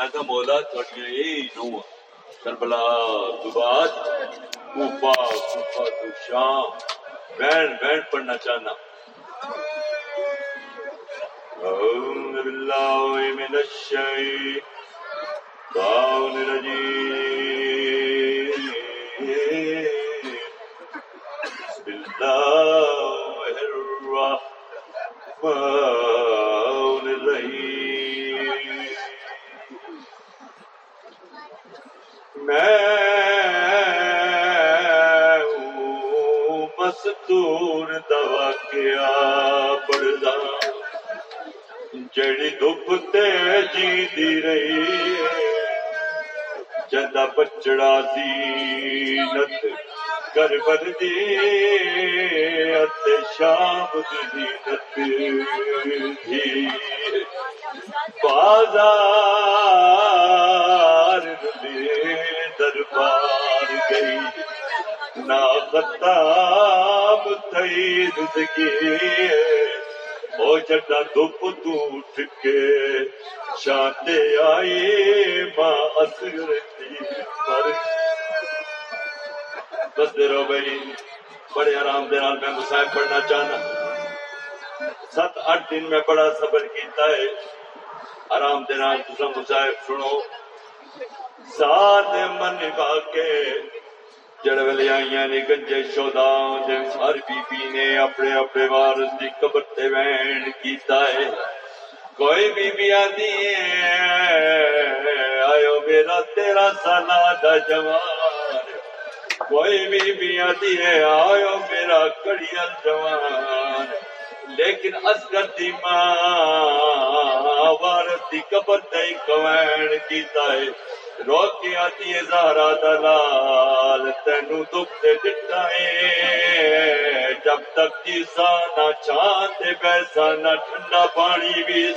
میں تو مولا تھوڑی یہی نو کربلا تو بعد کوفہ کوفہ تو شام بین بین پڑھنا چاہنا۔ أعوذ بالله من الشيطان الرجيم بسم الله الرحمن جڑی تے جی دی رہی جدا بچڑا زینت کر بد دی ات شام زینت دی بازار دے دربار گئی نا خطاب تھئی زندگی او جڈا دھوپ تو اٹھ کے شانتے آئی ماں اصغر دی پر۔ بس دے رہو بھائی، بڑے آرام دے نال میں مصاحب پڑھنا چاہنا۔ سات آٹھ دن میں بڑا صبر کیتا ہے۔ آرام دے نال تسا مصاحب سنو۔ ساتھ من نبھا کے جڑ ویلے آئیاں نے گنجے شوداں دے ہر بی بی نے اپنے اپنے وارث دی قبر تے وین کیتا ہے کوئی بی بی آدھی ہے آیو میرا تیرا سالہ دا جوان کوئی بی بی آدھی آیو میرا کڑیل جوان لیکن اصغر دی ماں وارث دی قبر تے کوین کیتا ہے رو کے آتی ہے زہرا دلال، تینو دکھ دے دتا ہے۔ جب تک جیسا نہ چاند پیسا نہ ٹھنڈا پانی بھی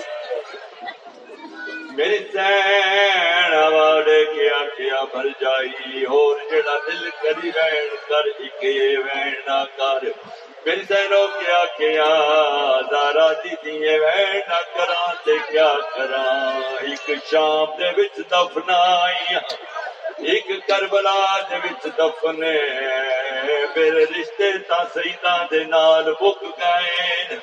میری سین آواڑے کے آکھیا بھر جائی اور جڑا دل کری وین کر ایک یہ وین نہ کر۔ میری سینو کیا کیا زارا دیدی وین نہ کرا تے کیا کرا ایک شام دے وچ دفنائی ایک کربلا دے وچ دفنے۔ میرے رشتے تا سیداں دے نال بک گئے۔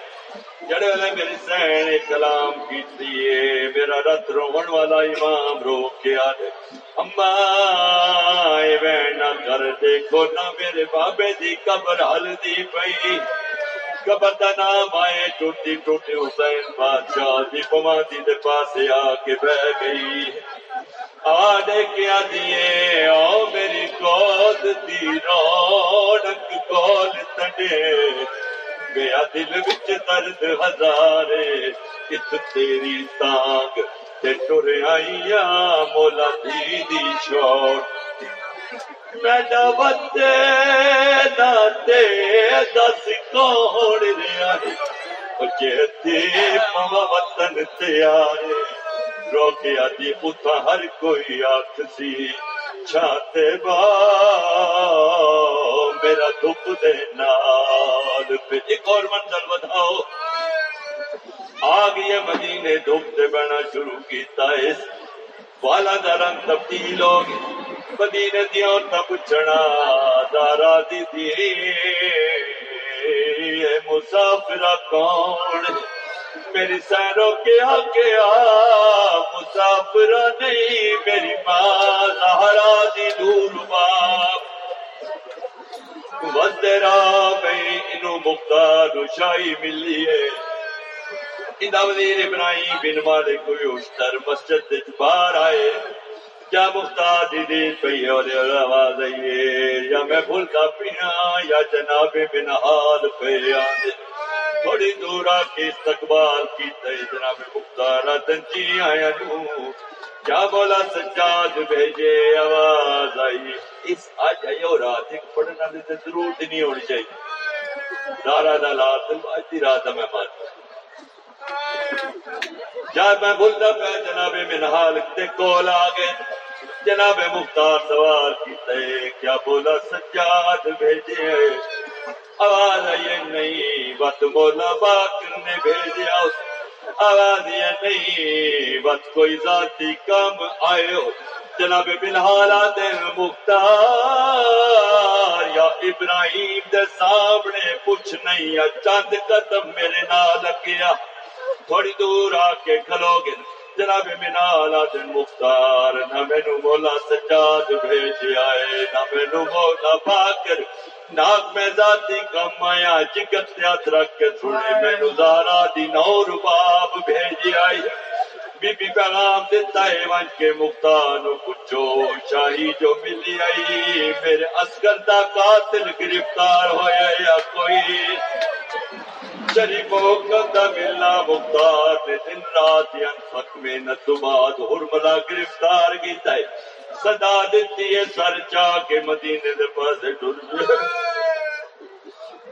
جڑے والے میری سین کلام کیتی ہے میرا رت روون والا امام رو کے آدھے اما اے بہنا کر دیکھو نہ میرے بابے دی قبر ہل دی پئی قبر دا نام آئے ٹوٹی ٹوٹی حسین بادشاہ دی پمادی دے پاسے آ کے بہ گئی آڈے کیا دیے او میری گود دی رونق کول تڈے گیا دل وچ درد ہزارے کت تیری تانگ تے ٹر آئیا مولا دی دی چھوٹ میڈا بتے ناتے دس کون رہا ہے جیتے پوا وطن تیارے روکیا دی اتھا ہر کوئی آکھ سی چھاتے با میرا دکھ دے نال پہ ایک اور منزل بدھاؤ آ گئی مدینے دکھ دے بنا شروع کیتا اس والا دا رنگ تبدیل ہو گئی مدینے دیا عورتیں پوچھنا دارا دی دی اے مسافرہ کون؟ میری سینوں کے آگے آ مسافرہ نہیں، میری ماں، زہرا دی دور باپ۔ وزرا میں انو مختار شاہی ملی ہے۔ اندا وزیر ابراہیم بن مالک کوئی اشتر مسجد وچ باہر آئے۔ کیا مختار دی دین پئی اور آواز آئیے یا میں بھولتا پینا، یا جناب بن حال پہ آندے تھوڑی دور آ کے استقبال کیتا ہے جناب مختار تنچی آیا نو کیا بولا سجاد بھیجے آواز آئی؟ اس آج آئی اور رات ایک پڑھنا دے تے ضرورت نہیں ہونی چاہیے۔ دارا دا لات آتی رات میں مات جب میں بھولتا پہ جناب منحال تے کول آگے جناب مختار سوال کیتا ہے، کیا بولا سجاد بھیجے؟ آواز آئی نہیں بات مولا باق نے بھیجیا۔ اس آواز نہیں بس کوئی ذاتی کم آئے ہو۔ جناب بالحالات مختار۔ یا ابراہیم دے سامنے کچھ نہیں چند قدم میرے نال لگیا تھوڑی دور آ کے کھلو گے۔ جناب منالات مختار، نہ مینو مولا سجاد بھیج آئے، نہ مینو مولا باکر ناک میں ذاتی کم آیا، جگت سے ہاتھ رکھ کے سنے مینو زارا دی نو رباب بھیج آئی بی بی پیغام دیتا ہے ون کے مختار پوچھو، شاہی جو ملی آئی، میرے اسکر دا قاتل گرفتار ہویا یا کوئی؟ شریفوں کا مختار دن رات انفق میں نتباد حرملا گرفتار کیتا ہے صدا دیتی ہے سر چاہ کے مدینے دے پاس ڈر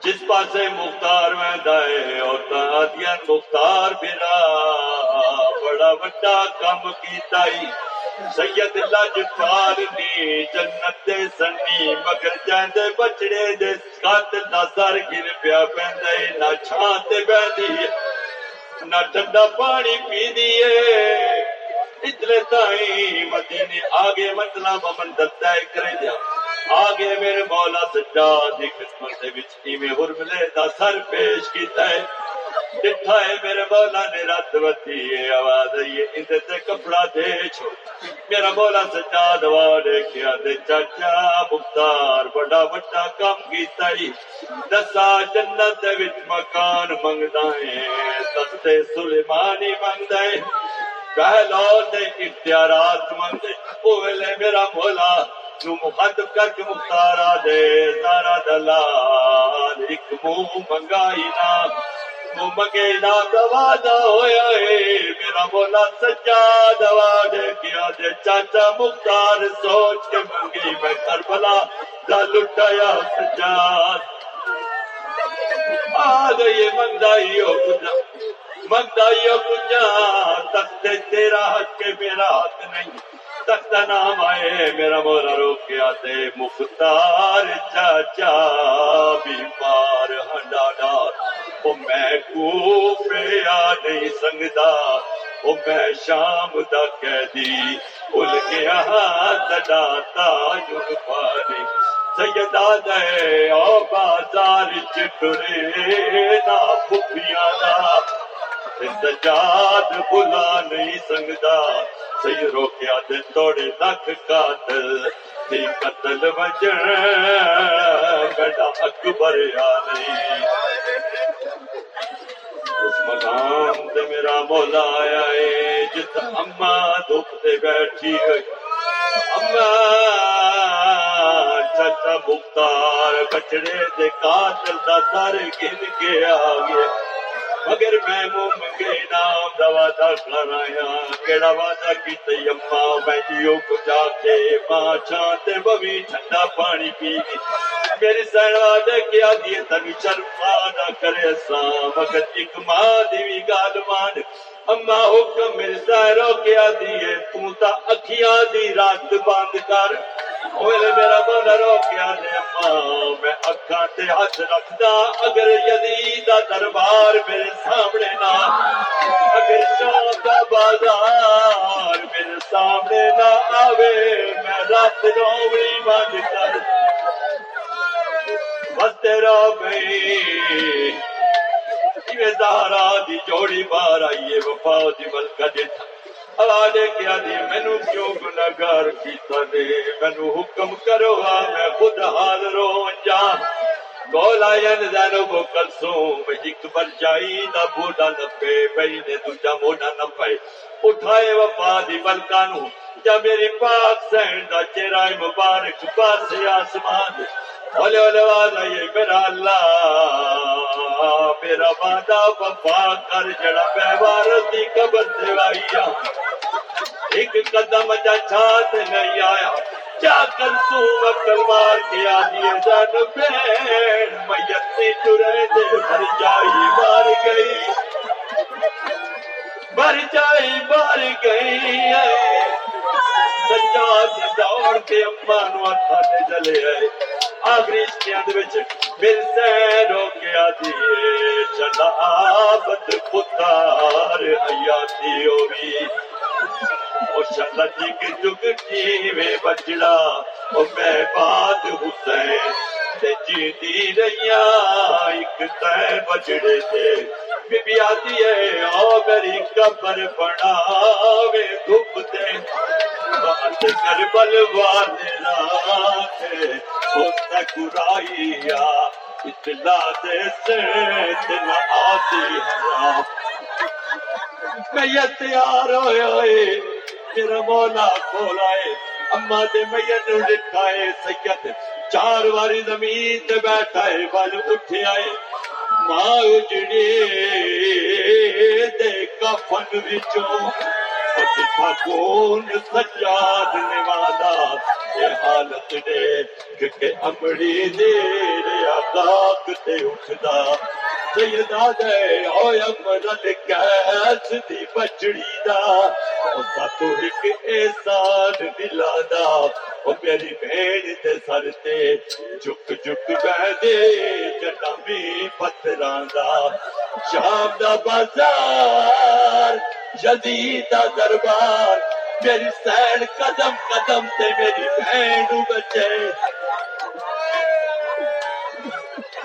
جس پاسے مختار میں دائے مختار بنا بڑا بڑا کم کیتا ہی۔ سید اللہ جفار نی جنت دے سنی مگر جاندے بچڑے دے قاتل دا سر گر پیا پیندے نہ چھان تے بیندی نہ ٹھنڈا پانی پی دیے اتنے تائیں مدینے، آگے منزلہ بمن دتائے کرے دیا آگے میرے مولا سجاد دی خدمت دے وچ ایویں حرملے دا سر پیش کیتا ہے۔ ڈٹھا ہے میرے مولا نے رات وتی ہے آواز آئی اندر تے کپڑا دے چھو۔ میرا مولا سجاد واڑے کیا دے چاچا مختار بڑا بڑا کام کیتا ہی دسا جنت وچ مکان منگدا ہے سستے سلیمانی منگدا ہے۔ پہلو دے اختیارات منگدے۔ او ویلے میرا مولا نو مخاطب کر کے مختارا دے، سارا دلال ایک منہ منگائی نا۔ منہ دوا دا ہویا ہے، میرا مولا سچا دوا دے کیا دے چاچا مختار سوچ کے منگی میں کربلا دا لٹایا سجاد آ گئی ہو ہو تخت تیرا حق کے میرا حق نہیں۔ تخت نام آئے میرا مولا روکیا دے مختار چاچا بیمار ہنڈا ڈار او میں کو پیا نہیں سنگدا او میں شام دا قیدی بھول گیا دڈا تاج پانی سیدا دے او بازار چٹرے نا پھپیاں دا۔ سجاد بلا نہیں سنگدا سی روکیا دے توڑے لکھ قاتل۔ تھی قتل وجن بڑا اکبر آ نہیں اس مقام تے میرا مولا آیا ہے جس اما دکھ تے بیٹھی ہوئی۔ اما چچا مختار بچڑے دے قاتل دا سر گن کے آ گیا مگر میں منہ منگے نام دا وعدہ کرایا کیڑا وعدہ کیتے اما میں جیو کو جا کے ماں چھان تے بوی ٹھنڈا پانی پی میری سین وعدہ کیا دیے تنو شرفا نہ کرے سا۔ مگر ایک ماں دی وی گال مان۔ اما حکم میرے سائرو کیا دیے تو تا اکھیاں دی رات بند کر۔ اوے میرا بنا رو کیا دے اما میں اکھاں تے ہاتھ رکھدا اگر یزید دا دربار میرے سامنے نہ۔ اگر شام دا بازار میرے سامنے نہ آوے، میں رات روڑی بند کر بس تیرا بھئی یہ زہرا دی جوڑی بار آئیے وفا دی ملکہ کیا دی مینو کیوں گناہگار کیتا دے؟ مینو حکم کرو ہاں میں خود یعنی نے دوجا موڑا نپے اٹھائے وفا دی ملکانو جا میری پاک سین دا چہرہ مبارک پاس آسمان اولے اولے والا یہ میرا اللہ۔ میرا وعدہ وفا کر، جڑا بیوار دی قبر سے دیوائیا ایک قدم جا چھات نہیں آیا۔ کیا کنسوم اکل مار کیا دیے جان بین میتی چرے دے بھر جائی، مار گئی۔ بھر جائی، مار گئی۔ سجاد دوڑ کے اما نو ہاتھ جلے آئے۔ آخری میرے سین ہو گیا دیے چلا بد پتار حیاتی ہوئی او شلا جگ جگ کیویں بچڑا او میں باد حسین تے جیندی رہیا ایک تے بچڑے تے بی بی آتی ہے او میری قبر بناوے دھوپ تے بات کربل والے رات اس گرائیا اطلاع دے سے نہ آتی حرام میت تیار ہوئے ہوئے میرا مولا کھولائے اما دے میت نو لکھائے سید چار واری زمین تے بیٹھا ہے، بل اٹھے آئے۔ ماں اجڑی دے کفن وچوں دکھا کون سجاد نوادا حالت دے کہ امڑی دے ریا کاک تے اٹھدا سیدہ دے ہوئے امرد کیس دی بچڑی دا۔ او ساتو ایک احسان دلا دا۔ او میری بھین تے سر تے جھک جھک بہ دے جنمی پتھران دا۔ شام دا بازار جدید دا دربار میری سین قدم قدم سے میری بہن بچے